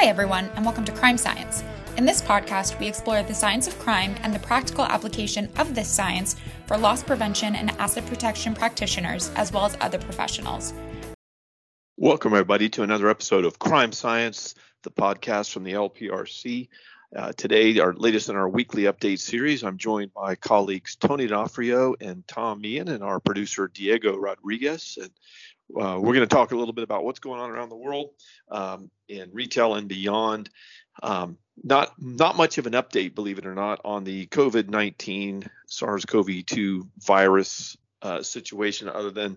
Hi, everyone, and welcome to Crime Science. In this podcast, we explore the science of crime and the practical application of this science for loss prevention and asset protection practitioners, as well as other professionals. Welcome, everybody, to another episode of Crime Science, the podcast from the LPRC. Uh, today, our latest in our weekly update series, I'm joined by colleagues Tony D'Onofrio and Tom Meehan and our producer Diego Rodriguez. And uh, we're going to talk a little bit about what's going on around the world um, in retail and beyond. Um, not not much of an update, believe it or not, on the COVID-19 SARS-CoV-2 virus uh, situation, other than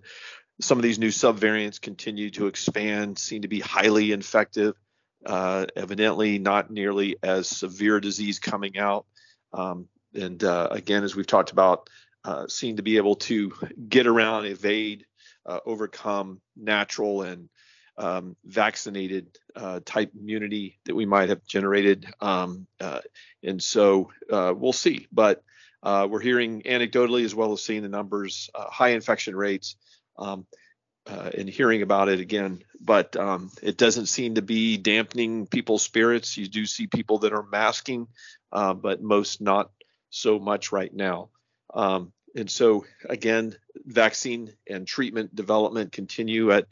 some of these new subvariants continue to expand, seem to be highly infective, uh, evidently not nearly as severe disease coming out. Um, and uh, again, as we've talked about, uh, seem to be able to get around, evade uh, overcome natural and um, vaccinated uh, type immunity that we might have generated. Um, uh, and so uh, we'll see. But uh, we're hearing anecdotally as well as seeing the numbers, uh, high infection rates, um, and hearing about it again. But um, it doesn't seem to be dampening people's spirits. You do see people that are masking, but most not so much right now. Um, and so again, vaccine and treatment development continue at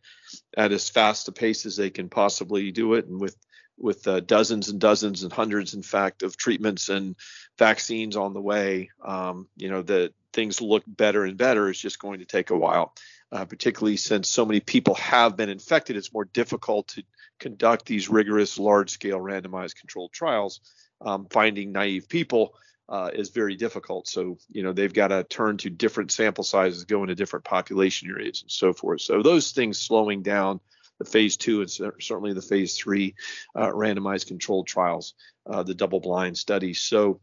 at as fast a pace as they can possibly do it, and with with uh, dozens and dozens and hundreds, in fact, of treatments and vaccines on the way. Um, you know, the things look better and better. It's just going to take a while, uh, particularly since so many people have been infected. It's more difficult to conduct these rigorous, large-scale, randomized controlled trials. Um, finding naive people uh, is very difficult. So, you know, they've got to turn to different sample sizes, go into different population areas, and so forth. So, those things slowing down the phase two and certainly the phase three uh, randomized controlled trials, uh, the double blind studies. So,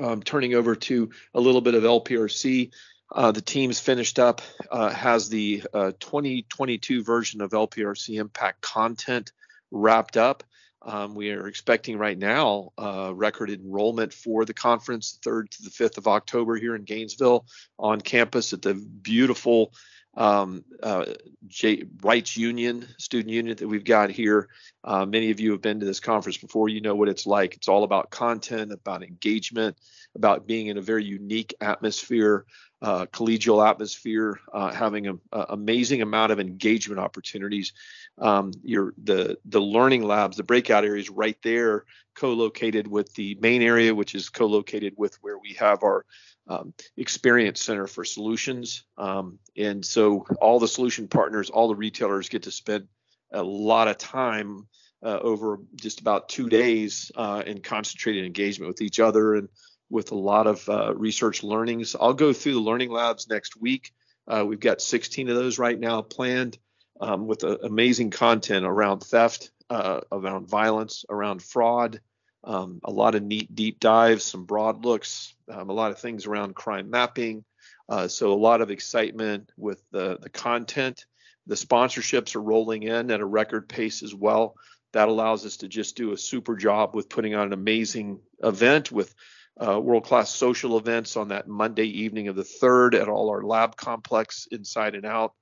um, turning over to a little bit of LPRC. Uh, the team's finished up, uh, has the uh, 2022 version of LPRC Impact content wrapped up. Um, we are expecting right now uh, record enrollment for the conference, 3rd to the 5th of October here in Gainesville on campus at the beautiful um, uh, J- Reitz Union, student union that we've got here. Uh, many of you have been to this conference before. You know what it's like. It's all about content, about engagement, about being in a very unique atmosphere, uh, collegial atmosphere, uh, having an amazing amount of engagement opportunities um, your the the learning labs, the breakout areas right there, co-located with the main area, which is co-located with where we have our um, experience center for solutions. Um, and so all the solution partners, all the retailers get to spend a lot of time uh, over just about two days uh, in concentrated engagement with each other and with a lot of uh, research learnings. I'll go through the learning labs next week. Uh, we've got 16 of those right now planned um, with uh, amazing content around theft, uh, around violence, around fraud, um, a lot of neat deep dives, some broad looks, um, a lot of things around crime mapping. Uh, so a lot of excitement with the, the content. The sponsorships are rolling in at a record pace as well. That allows us to just do a super job with putting on an amazing event with uh, world-class social events on that Monday evening of the 3rd at all our lab complex inside and out.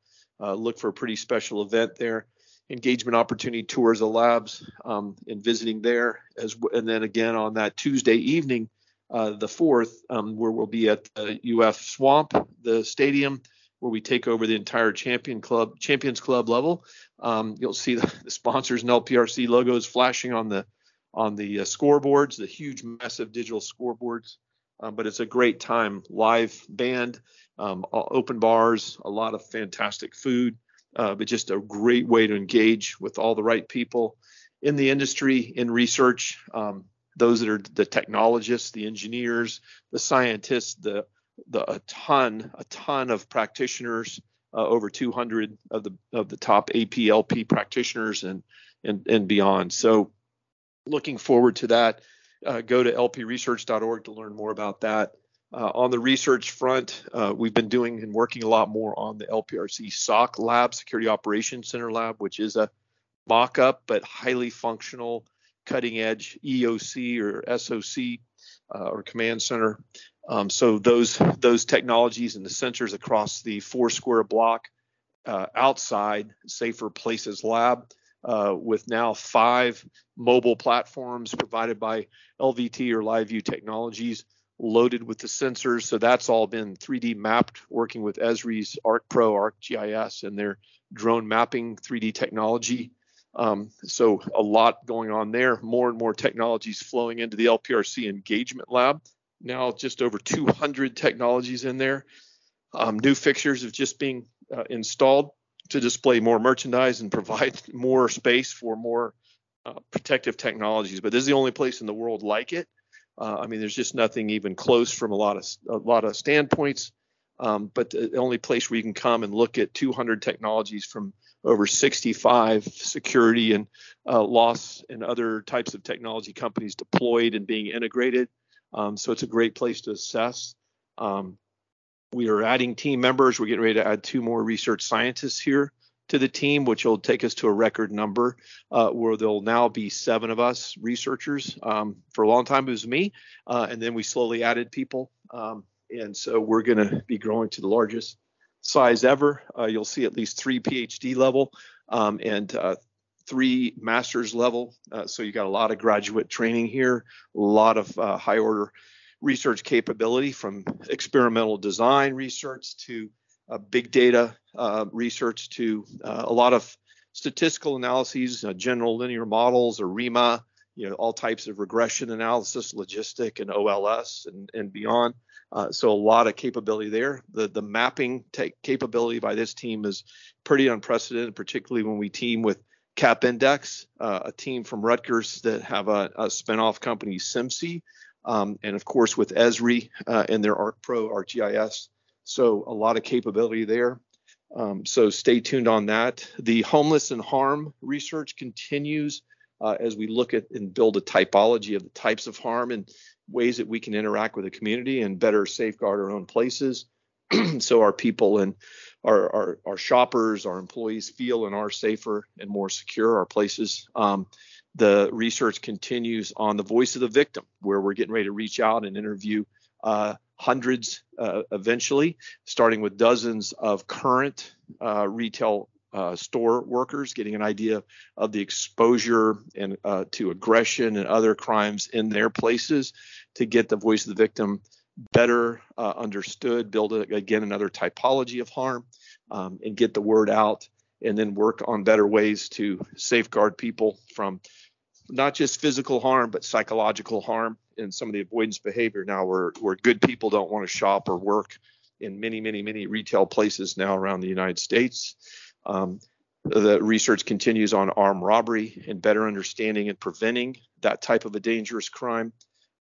Uh, look for a pretty special event there. Engagement opportunity tours of labs um, and visiting there, as and then again on that Tuesday evening, uh, the fourth, um, where we'll be at the UF Swamp, the stadium, where we take over the entire champion club, Champions Club level. Um, you'll see the, the, sponsors and LPRC logos flashing on the on the uh, scoreboards, the huge, massive digital scoreboards. Um, but it's a great time. Live band, um, open bars, a lot of fantastic food, uh, but just a great way to engage with all the right people in the industry, in research, um, those that are the technologists, the engineers, the scientists, the the a ton, a ton of practitioners, uh, over 200 of the of the top APLP practitioners and and and beyond. So, looking forward to that. Uh, go to lpresearch.org to learn more about that. Uh, on the research front, uh, we've been doing and working a lot more on the LPRC SOC lab, Security Operations Center lab, which is a mock up but highly functional, cutting edge EOC or SOC uh, or command center. Um, so those those technologies and the sensors across the four square block uh, outside Safer Places lab uh, with now five mobile platforms provided by LVT or LiveView Technologies loaded with the sensors. So that's all been 3D mapped working with Esri's ArcPro, ArcGIS, and their drone mapping 3D technology. Um, so a lot going on there. More and more technologies flowing into the LPRC engagement lab. Now just over 200 technologies in there. Um, new fixtures have just being uh, installed to display more merchandise and provide more space for more uh, protective technologies. But this is the only place in the world like it. Uh, I mean, there's just nothing even close from a lot of a lot of standpoints. Um, but the only place where you can come and look at 200 technologies from over 65 security and uh, loss and other types of technology companies deployed and being integrated. Um, so it's a great place to assess. Um, we are adding team members. We're getting ready to add two more research scientists here to the team, which will take us to a record number uh, where there'll now be seven of us researchers. Um, for a long time, it was me, uh, and then we slowly added people. Um, and so we're going to be growing to the largest size ever. Uh, you'll see at least three PhD level um, and uh, three master's level. Uh, so you got a lot of graduate training here, a lot of uh, high order research capability from experimental design research to big data uh, research to uh, a lot of statistical analyses, uh, general linear models, ARIMA, you know, all types of regression analysis, logistic and OLS and, and beyond. Uh, so a lot of capability there. The the mapping capability by this team is pretty unprecedented, particularly when we team with Cap Index, uh, a team from Rutgers that have a, a spinoff company, SIMC, um, and of course with Esri uh, and their ArcPro, ArcGIS. So a lot of capability there. Um, so stay tuned on that. The homeless and harm research continues uh, as we look at and build a typology of the types of harm and ways that we can interact with the community and better safeguard our own places. so our people and our, our, our shoppers, our employees feel and are safer and more secure. Our places. Um, the research continues on the voice of the victim, where we're getting ready to reach out and interview uh, hundreds uh, eventually, starting with dozens of current uh, retail uh, store workers, getting an idea of the exposure and uh, to aggression and other crimes in their places, to get the voice of the victim better uh, understood, build a, again another typology of harm, um, and get the word out, and then work on better ways to safeguard people from not just physical harm, but psychological harm and some of the avoidance behavior now where, where good people don't want to shop or work in many, many, many retail places now around the United States. Um, the research continues on armed robbery and better understanding and preventing that type of a dangerous crime.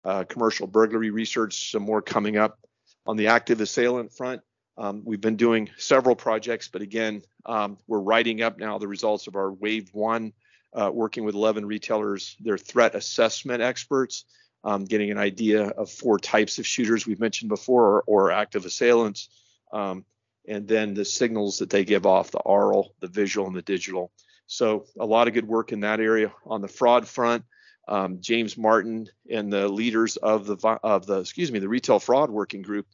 Uh, commercial burglary research, some more coming up on the active assailant front. Um, we've been doing several projects, but again, um, we're writing up now the results of our Wave One uh, working with 11 retailers, their threat assessment experts, um, getting an idea of four types of shooters we've mentioned before, or, or active assailants, um, and then the signals that they give off the aural, the visual, and the digital. So a lot of good work in that area. On the fraud front, um, James Martin and the leaders of the of the excuse me the retail fraud working group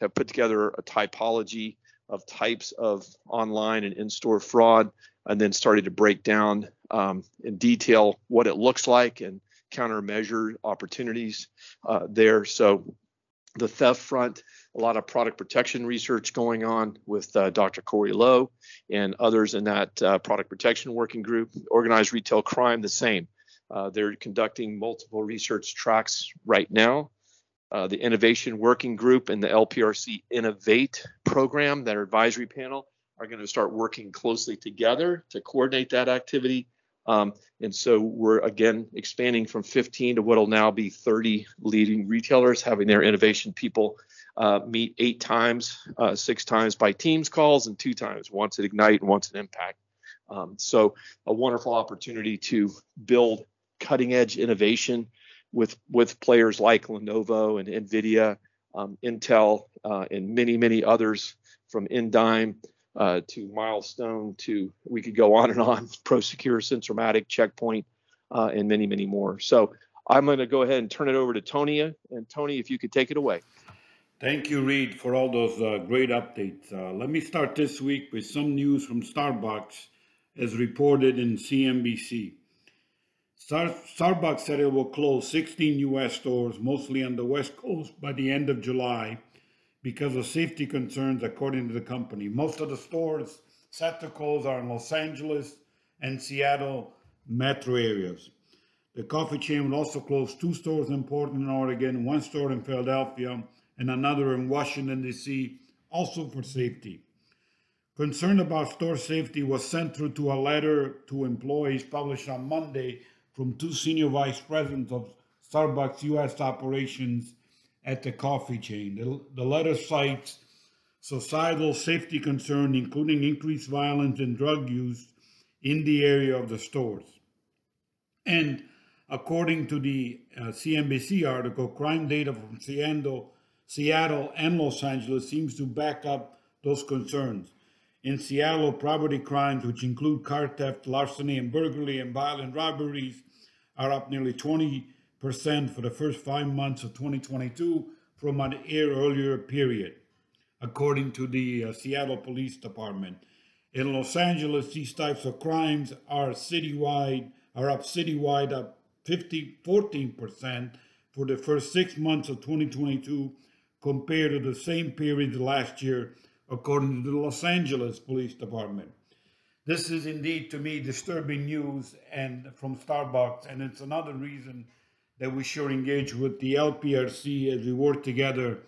have put together a typology of types of online and in-store fraud and then started to break down um, in detail what it looks like and countermeasure opportunities uh, there. So the theft front, a lot of product protection research going on with uh, Dr. Corey Lowe and others in that uh, product protection working group. Organized retail crime, the same. Uh, they're conducting multiple research tracks right now. Uh, the innovation working group and the LPRC Innovate program, their advisory panel, are going to start working closely together to coordinate that activity. Um, and so we're again expanding from 15 to what will now be 30 leading retailers, having their innovation people uh, meet eight times, uh, six times by Teams calls, and two times, once at Ignite and once at Impact. Um, so a wonderful opportunity to build cutting edge innovation with with players like Lenovo and NVIDIA, um, Intel, uh, and many many others from Indyme uh, to Milestone to we could go on and on, ProSecure, Sensormatic, Checkpoint, uh, and many, many more. So I'm going to go ahead and turn it over to Tony. And Tony, if you could take it away. Thank you, Reed, for all those uh, great updates. Uh, let me start this week with some news from Starbucks as reported in CNBC. Star- Starbucks said it will close 16 U.S. stores, mostly on the West Coast, by the end of July because of safety concerns, according to the company. Most of the stores set to close are in Los Angeles and Seattle metro areas. The coffee chain will also close two stores in Portland, Oregon, one store in Philadelphia, and another in Washington, D.C., also for safety. Concern about store safety was sent through to a letter to employees published on Monday from two senior vice presidents of Starbucks U.S. operations at the coffee chain. The, the letter cites societal safety concerns, including increased violence and drug use in the area of the stores. And according to the uh, CNBC article, crime data from Seattle, Seattle and Los Angeles seems to back up those concerns. In Seattle, property crimes, which include car theft, larceny, and burglary and violent robberies, are up nearly 20% for the first five months of 2022 from an year earlier period, according to the uh, Seattle Police Department. In Los Angeles, these types of crimes are citywide, are up citywide up 50, 14% for the first six months of 2022 compared to the same period last year, according to the Los Angeles Police Department. This is indeed, to me, disturbing news and from Starbucks, and it's another reason that we should engage with the LPRC as we work together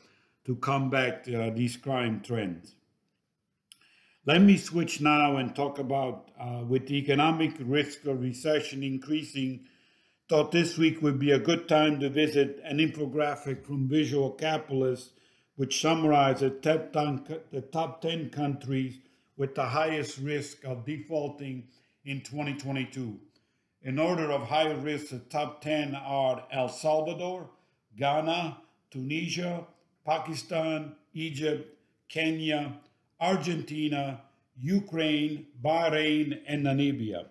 to combat uh, these crime trends. Let me switch now and talk about uh, with the economic risk of recession increasing. Thought this week would be a good time to visit an infographic from Visual Capitalist, which summarizes the top 10 countries with the highest risk of defaulting in 2022. In order of high risk, the top 10 are El Salvador, Ghana, Tunisia, Pakistan, Egypt, Kenya, Argentina, Ukraine, Bahrain, and Namibia.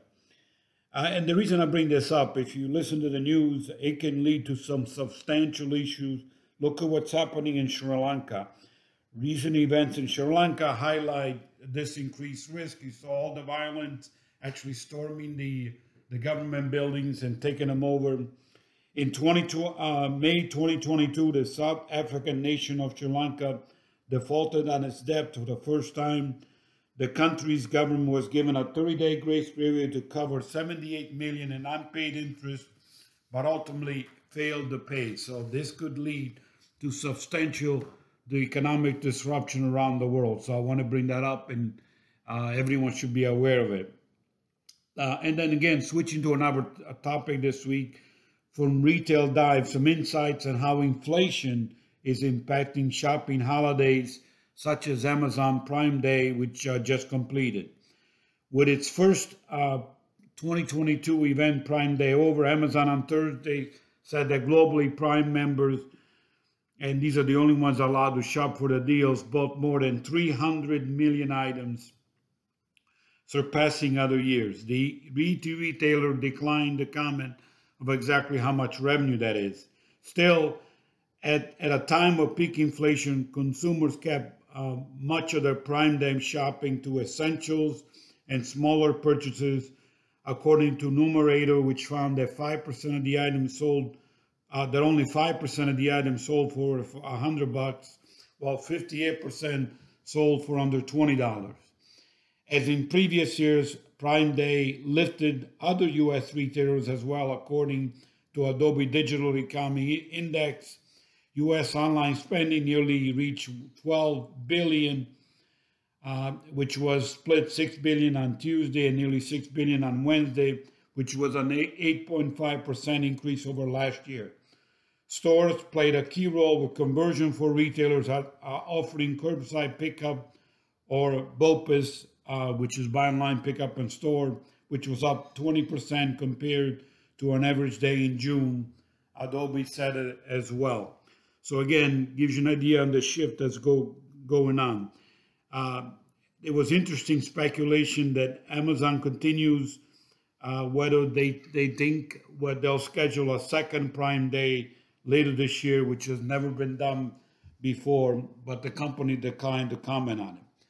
Uh, and the reason I bring this up, if you listen to the news, it can lead to some substantial issues. Look at what's happening in Sri Lanka. Recent events in Sri Lanka highlight this increased risk. You saw all the violence actually storming the, the government buildings and taking them over. In 22, uh, May 2022, the South African nation of Sri Lanka defaulted on its debt for the first time. The country's government was given a 30-day grace period to cover 78 million in unpaid interest, but ultimately failed to pay. So this could lead to substantial the economic disruption around the world. So I want to bring that up, and uh, everyone should be aware of it. Uh, and then again, switching to another topic this week from Retail Dive, some insights on how inflation is impacting shopping holidays such as Amazon Prime Day, which uh, just completed. With its first uh, 2022 event, Prime Day, over, Amazon on Thursday said that globally Prime members and these are the only ones allowed to shop for the deals, bought more than 300 million items, surpassing other years. The retailer declined to comment of exactly how much revenue that is. Still, at, at a time of peak inflation, consumers kept uh, much of their prime time shopping to essentials and smaller purchases, according to Numerator, which found that 5% of the items sold uh, that only 5% of the items sold for 100 bucks, while 58% sold for under $20. As in previous years, Prime Day lifted other U.S. retailers as well, according to Adobe Digital Economy Index. U.S. online spending nearly reached 12 billion, uh, which was split 6 billion on Tuesday and nearly 6 billion on Wednesday, which was an 8.5% increase over last year. Stores played a key role with conversion for retailers offering curbside pickup or BOPIS, uh, which is buy online, pickup in store, which was up 20% compared to an average day in June. Adobe said it as well. So again, gives you an idea on the shift that's go, going on. Uh, it was interesting speculation that Amazon continues uh, whether they, they think what they'll schedule a second Prime Day later this year, which has never been done before, but the company declined to comment on it.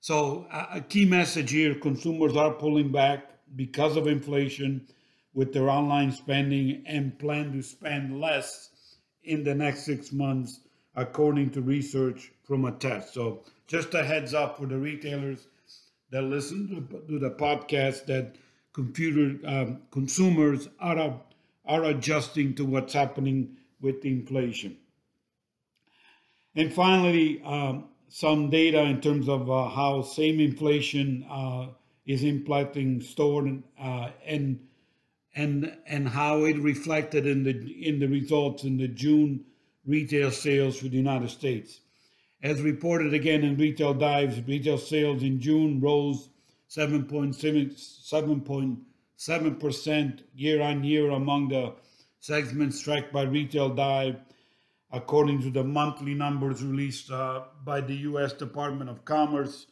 So, a key message here consumers are pulling back because of inflation with their online spending and plan to spend less in the next six months, according to research from Attest. So, just a heads up for the retailers that listen to the podcast that computer um, consumers are are adjusting to what's happening with inflation. And finally, um, some data in terms of uh, how same inflation uh, is impacting store uh, and and and how it reflected in the in the results in the June retail sales for the United States. As reported again in Retail Dives, retail sales in June rose 7.7% year on year among the segments tracked by Retail Dive according to the monthly numbers released uh, by the U.S. Department of Commerce.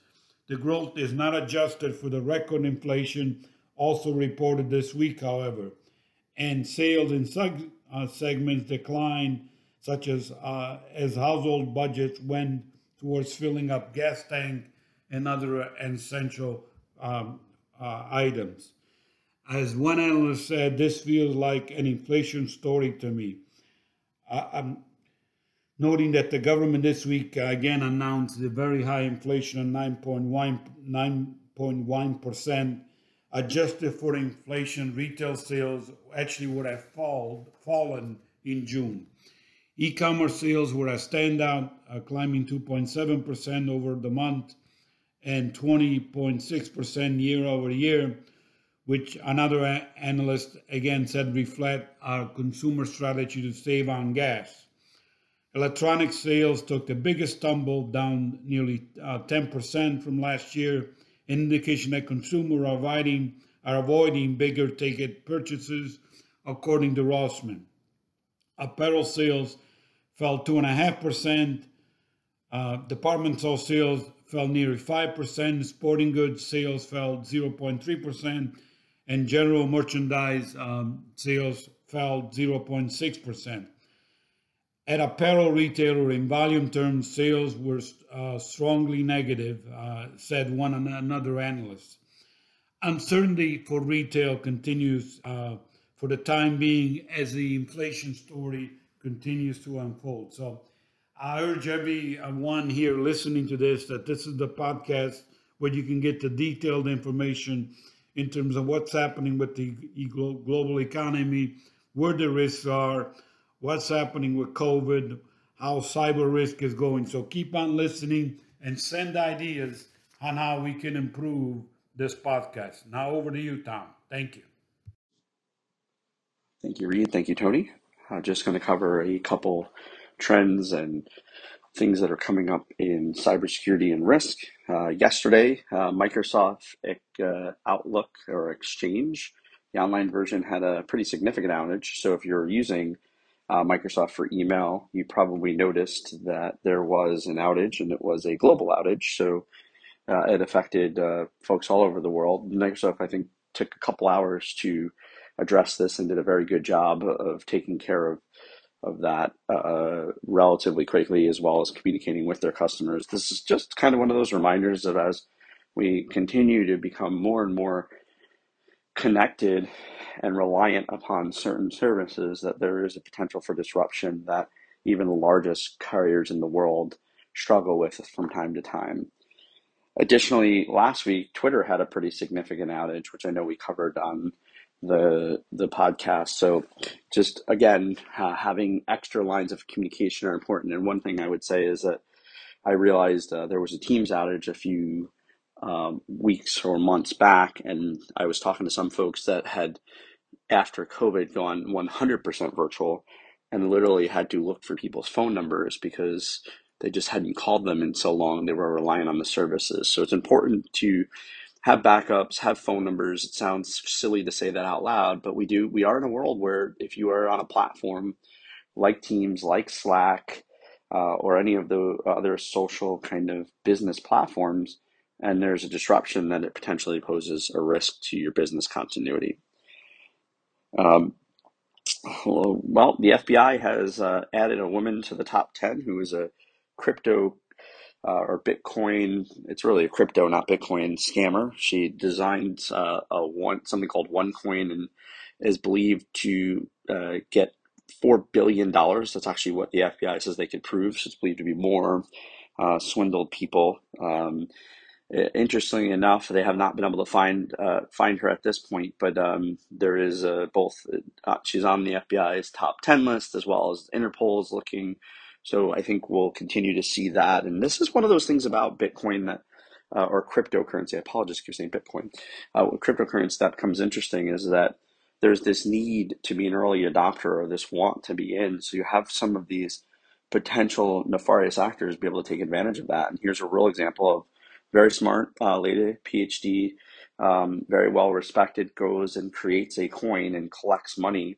The growth is not adjusted for the record inflation also reported this week, however, and sales in seg- uh, segments declined, such as uh, as household budgets went towards filling up gas tank and other essential um, uh, items. As one analyst said, this feels like an inflation story to me. I'm, noting that the government this week again announced the very high inflation of 9.1%. Adjusted for inflation, retail sales actually would have fall, fallen in June. E commerce sales were a standout, uh, climbing 2.7% over the month and 20.6% year over year, which another analyst again said reflect our consumer strategy to save on gas. Electronic sales took the biggest tumble, down nearly uh, 10% from last year, an indication that consumers are avoiding, are avoiding bigger ticket purchases, according to Rossman. Apparel sales fell 2.5%. Uh, department store sales fell nearly 5%. Sporting goods sales fell 0.3%. And general merchandise um, sales fell 0.6%. At apparel retailer, in volume terms, sales were uh, strongly negative, uh, said one another analyst. Uncertainty for retail continues uh, for the time being as the inflation story continues to unfold. So I urge everyone here listening to this that this is the podcast where you can get the detailed information in terms of what's happening with the global economy, where the risks are, what's happening with COVID, how cyber risk is going. So keep on listening and send ideas on how we can improve this podcast. Now over to you, Tom. Thank you. Thank you, Reed. Thank you, Tony. I'm just going to cover a couple trends and things that are coming up in cybersecurity and risk. Uh, yesterday, uh, Microsoft uh, Outlook or Exchange, the online version, had a pretty significant outage. So if you're using uh, Microsoft for email, you probably noticed that there was an outage and it was a global outage. So uh, it affected folks all over the world. Microsoft, I think, took a couple hours to address this and did a very good job of taking care of of that uh, relatively quickly, as well as communicating with their customers. This is just kind of one of those reminders that as we continue to become more and more connected and reliant upon certain services that there is a potential for disruption that even the largest carriers in the world struggle with from time to time. Additionally, last week Twitter had a pretty significant outage, which I know we covered on the the podcast. So, just again, uh, having extra lines of communication are important. And one thing I would say is that I realized uh, there was a Teams outage a few um, weeks or months back, and I was talking to some folks that had, after COVID, gone 100% virtual and literally had to look for people's phone numbers because they just hadn't called them in so long. They were relying on the services. So it's important to have backups, have phone numbers. It sounds silly to say that out loud, but we do. We are in a world where if you are on a platform like Teams, like Slack, uh, or any of the other social kind of business platforms, and there's a disruption, that it potentially poses a risk to your business continuity. Um, well, the FBI has uh, added a woman to the top 10 who is a crypto uh, or Bitcoin. It's really a crypto, not Bitcoin scammer. She designed uh, a one something called OneCoin and is believed to uh, get four billion dollars. That's actually what the FBI says they could prove. So it's believed to be more. Uh, swindled people. Um, interestingly enough, they have not been able to find uh, find her at this point. But um, there is uh, both. Uh, she's on the FBI's top ten list as well as Interpol is looking. So I think we'll continue to see that. And this is one of those things about Bitcoin that. Uh, or cryptocurrency. I apologize for saying Bitcoin. Uh, cryptocurrency that becomes interesting is that there's this need to be an early adopter or this want to be in. So you have some of these potential nefarious actors be able to take advantage of that. And here's a real example of very smart uh, lady, PhD, um, very well respected, goes and creates a coin and collects money.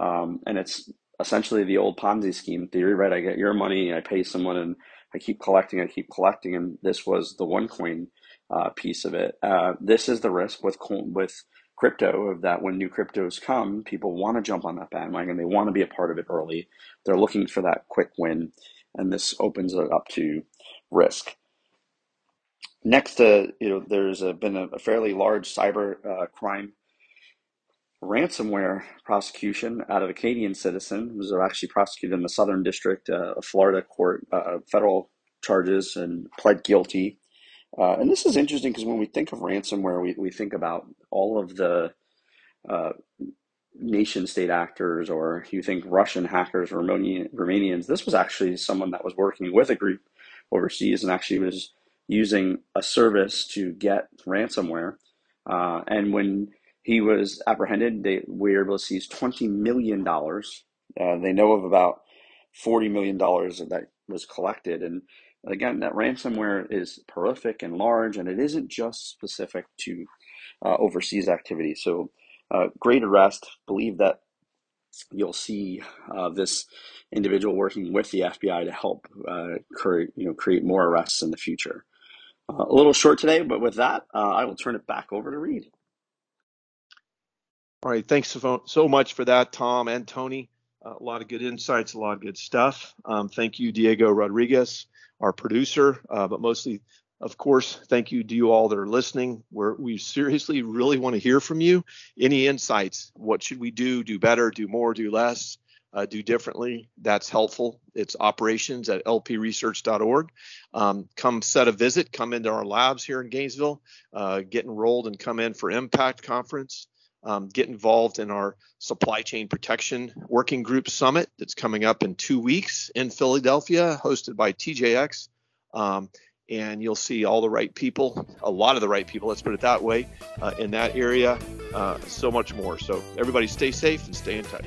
Um, and it's essentially the old Ponzi scheme theory, right? I get your money, I pay someone, and I keep collecting, I keep collecting. And this was the OneCoin uh, piece of it. Uh, this is the risk with with crypto of that when new cryptos come, people want to jump on that bandwagon. They want to be a part of it early. They're looking for that quick win, and this opens it up to risk. Next, uh, you know, there's a, been a, a, fairly large cyber uh, crime ransomware prosecution out of a Canadian citizen who was actually prosecuted in the Southern District uh, of Florida court, uh, federal charges, and pled guilty. Uh, and this is interesting because when we think of ransomware, we, we think about all of the uh, nation state actors, or you think Russian hackers, Romanian, Romanians. This was actually someone that was working with a group overseas and actually was using a service to get ransomware. Uh, and when he was apprehended, they we were able to seize twenty million dollars. Uh, they know of about forty million dollars that was collected, and again, that ransomware is prolific and large, and it isn't just specific to uh, overseas activity. So, uh, great arrest. Believe that you'll see uh, this individual working with the FBI to help uh, create, you know, create more arrests in the future. Uh, a little short today, but with that, uh, I will turn it back over to Reed. All right, thanks so, so much for that, Tom and Tony. Uh, a lot of good insights, a lot of good stuff. Um, thank you, Diego Rodriguez, our producer, uh, but mostly, of course, thank you to you all that are listening. We seriously really want to hear from you. Any insights? What should we do? Do better? Do more? Do less? uh, do differently, that's helpful. It's operations at lpresearch.org. Um, come set a visit, come into our labs here in Gainesville, uh, get enrolled and come in for Impact Conference. Um, get involved in our supply chain protection working group summit that's coming up in two weeks in Philadelphia, hosted by TJX. Um, and you'll see all the right people, a lot of the right people, let's put it that way, uh, in that area. Uh, so much more. So, everybody stay safe and stay in touch.